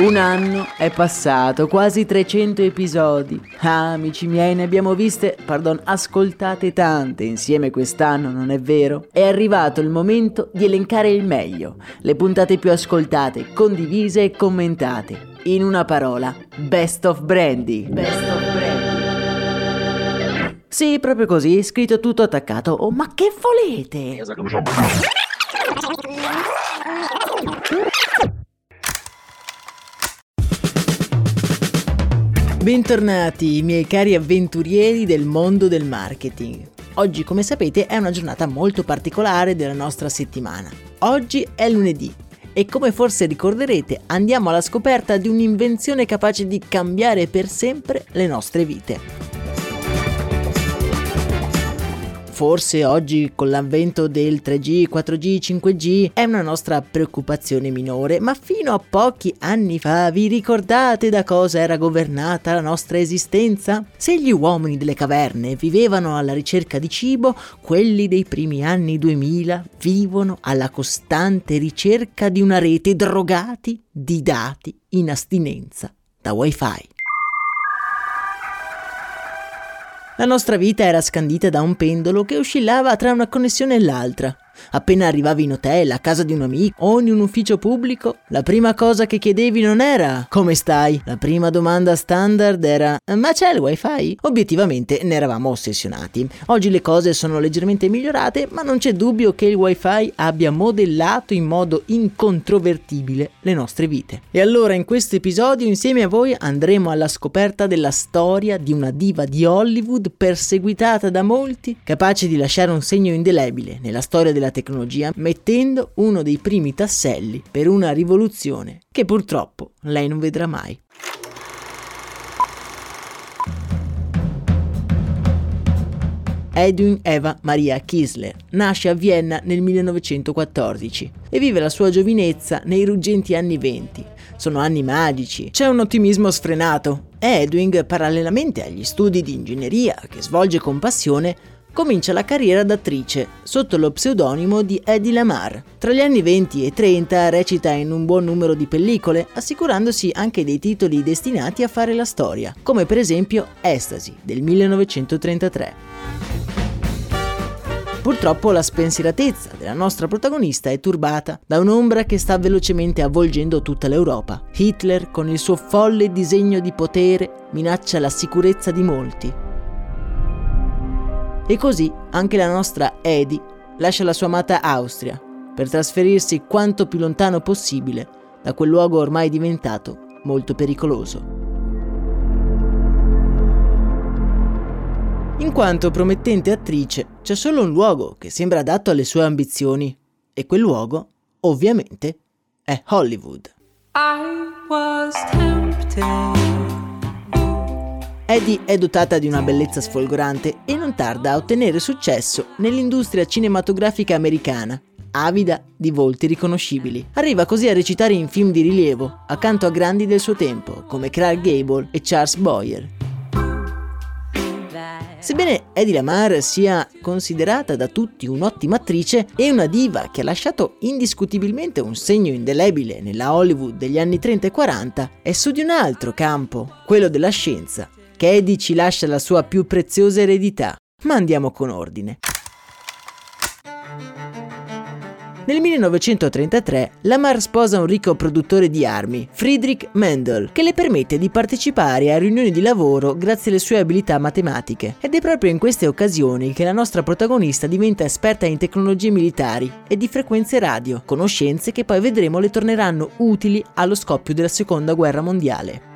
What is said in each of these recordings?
Un anno è passato, quasi 300 episodi. Ah, amici miei, ne abbiamo viste, pardon, ascoltate tante insieme quest'anno, non è vero? È arrivato il momento di elencare il meglio, le puntate più ascoltate, condivise e commentate. In una parola, Best of Brandy. Best of Brandy. Sì, proprio così, scritto tutto attaccato. Oh, ma che volete? Bentornati, miei cari avventurieri del mondo del marketing. Oggi, come sapete, è una giornata molto particolare della nostra settimana. Oggi è lunedì e come forse ricorderete andiamo alla scoperta di un'invenzione capace di cambiare per sempre le nostre vite. Forse oggi con l'avvento del 3G, 4G, 5G è una nostra preoccupazione minore, ma fino a pochi anni fa vi ricordate da cosa era governata la nostra esistenza? Se gli uomini delle caverne vivevano alla ricerca di cibo, quelli dei primi anni 2000 vivono alla costante ricerca di una rete drogati di dati in astinenza da wifi. La nostra vita era scandita da un pendolo che oscillava tra una connessione e l'altra. Appena arrivavi in hotel, a casa di un amico o in un ufficio pubblico, la prima cosa che chiedevi non era come stai? La prima domanda standard era ma c'è il wifi? Obiettivamente ne eravamo ossessionati. Oggi le cose sono leggermente migliorate, ma non c'è dubbio che il wifi abbia modellato in modo incontrovertibile le nostre vite. E allora in questo episodio insieme a voi andremo alla scoperta della storia di una diva di Hollywood perseguitata da molti, capace di lasciare un segno indelebile nella storia della tecnologia mettendo uno dei primi tasselli per una rivoluzione che purtroppo lei non vedrà mai. Edwin Eva Maria Kisler nasce a Vienna nel 1914 e vive la sua giovinezza nei ruggenti anni 20. Sono anni magici, c'è un ottimismo sfrenato. Edwin, parallelamente agli studi di ingegneria che svolge con passione, comincia la carriera d'attrice sotto lo pseudonimo di Eddie Lamar. Tra gli anni 20 e 30 recita in un buon numero di pellicole, assicurandosi anche dei titoli destinati a fare la storia, come per esempio Ecstasy del 1933. Purtroppo la spensieratezza della nostra protagonista è turbata da un'ombra che sta velocemente avvolgendo tutta l'Europa. Hitler, con il suo folle disegno di potere, minaccia la sicurezza di molti e così anche la nostra Edi lascia la sua amata Austria per trasferirsi quanto più lontano possibile da quel luogo ormai diventato molto pericoloso. In quanto promettente attrice, c'è solo un luogo che sembra adatto alle sue ambizioni e quel luogo, ovviamente, è Hollywood. I was tempted. Eddie è dotata di una bellezza sfolgorante e non tarda a ottenere successo nell'industria cinematografica americana, avida di volti riconoscibili. Arriva così a recitare in film di rilievo, accanto a grandi del suo tempo, come Clark Gable e Charles Boyer. Sebbene Eddie Lamar sia considerata da tutti un'ottima attrice e una diva che ha lasciato indiscutibilmente un segno indelebile nella Hollywood degli anni 30 e 40, è su di un altro campo, quello della scienza, che Eddie ci lascia la sua più preziosa eredità. Ma andiamo con ordine. Nel 1933 Lamar sposa un ricco produttore di armi, Friedrich Mendel, che le permette di partecipare a riunioni di lavoro grazie alle sue abilità matematiche. Ed è proprio in queste occasioni che la nostra protagonista diventa esperta in tecnologie militari e di frequenze radio, conoscenze che poi vedremo le torneranno utili allo scoppio della seconda guerra mondiale.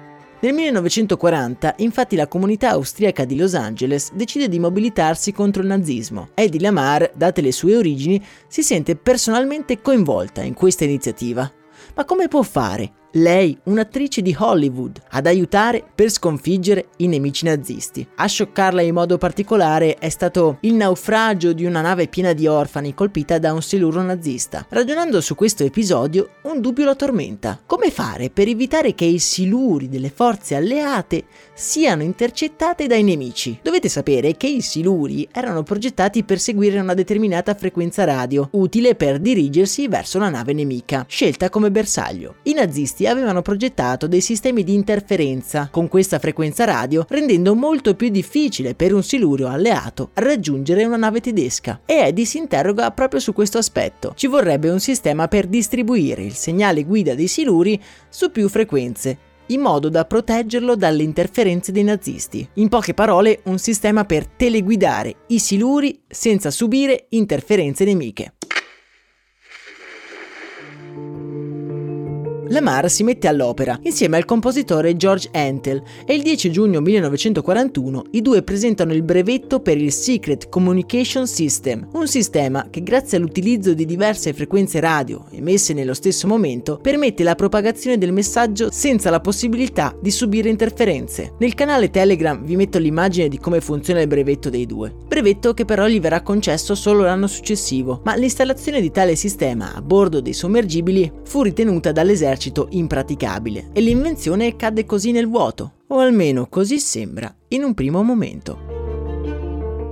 Nel 1940, infatti, la comunità austriaca di Los Angeles decide di mobilitarsi contro il nazismo. Eddie Lamar, date le sue origini, si sente personalmente coinvolta in questa iniziativa. Ma come può fare lei, un'attrice di Hollywood, ad aiutare per sconfiggere i nemici nazisti. A scioccarla in modo particolare è stato il naufragio di una nave piena di orfani colpita da un siluro nazista. Ragionando su questo episodio, un dubbio la tormenta. Come fare per evitare che i siluri delle forze alleate siano intercettate dai nemici? Dovete sapere che i siluri erano progettati per seguire una determinata frequenza radio, utile per dirigersi verso la nave nemica, scelta come bersaglio. I nazisti avevano progettato dei sistemi di interferenza con questa frequenza radio, rendendo molto più difficile per un silurio alleato raggiungere una nave tedesca. E Eddie si interroga proprio su questo aspetto. Ci vorrebbe un sistema per distribuire il segnale guida dei siluri su più frequenze, in modo da proteggerlo dalle interferenze dei nazisti. In poche parole, un sistema per teleguidare i siluri senza subire interferenze nemiche. Lamar si mette all'opera insieme al compositore George Antel e il 10 giugno 1941 i due presentano il brevetto per il Secret Communication System, un sistema che grazie all'utilizzo di diverse frequenze radio emesse nello stesso momento permette la propagazione del messaggio senza la possibilità di subire interferenze. Nel canale Telegram vi metto l'immagine di come funziona il brevetto dei due, brevetto che però gli verrà concesso solo l'anno successivo, ma l'installazione di tale sistema a bordo dei sommergibili fu ritenuta dall'esercito esercito impraticabile e l'invenzione cadde così nel vuoto, o almeno così sembra in un primo momento.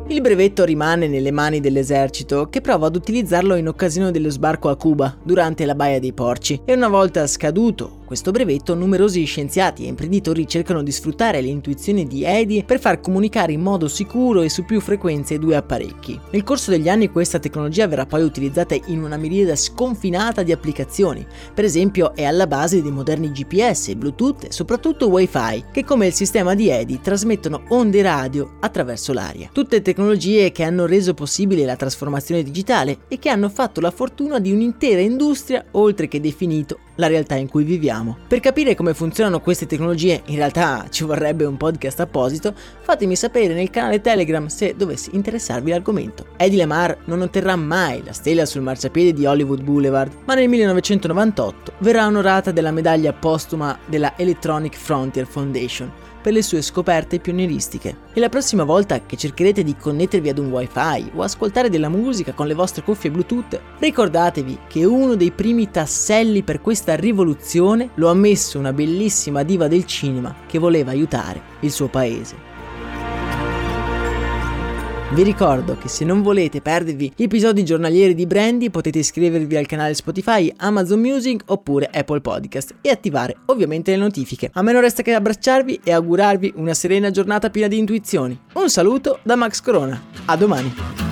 Il brevetto rimane nelle mani dell'esercito che prova ad utilizzarlo in occasione dello sbarco a Cuba durante la Baia dei Porci e una volta scaduto questo brevetto, numerosi scienziati e imprenditori cercano di sfruttare le intuizioni di Eddy per far comunicare in modo sicuro e su più frequenze i due apparecchi. Nel corso degli anni questa tecnologia verrà poi utilizzata in una miriade sconfinata di applicazioni, per esempio è alla base dei moderni GPS, Bluetooth e soprattutto Wi-Fi, che come il sistema di Eddy trasmettono onde radio attraverso l'aria. Tutte tecnologie che hanno reso possibile la trasformazione digitale e che hanno fatto la fortuna di un'intera industria oltre che definito la realtà in cui viviamo. Per capire come funzionano queste tecnologie, in realtà ci vorrebbe un podcast apposito, fatemi sapere nel canale Telegram se dovessi interessarvi l'argomento. Eddie Lamar non otterrà mai la stella sul marciapiede di Hollywood Boulevard, ma nel 1998 verrà onorata della medaglia postuma della Electronic Frontier Foundation per le sue scoperte pionieristiche. E la prossima volta che cercherete di connettervi ad un wifi o ascoltare della musica con le vostre cuffie Bluetooth, ricordatevi che uno dei primi tasselli per questa rivoluzione lo ha messo una bellissima diva del cinema che voleva aiutare il suo paese. Vi ricordo che se non volete perdervi gli episodi giornalieri di Brandy potete iscrivervi al canale Spotify, Amazon Music oppure Apple Podcast e attivare ovviamente le notifiche. A me non resta che abbracciarvi e augurarvi una serena giornata piena di intuizioni. Un saluto da Max Corona. A domani.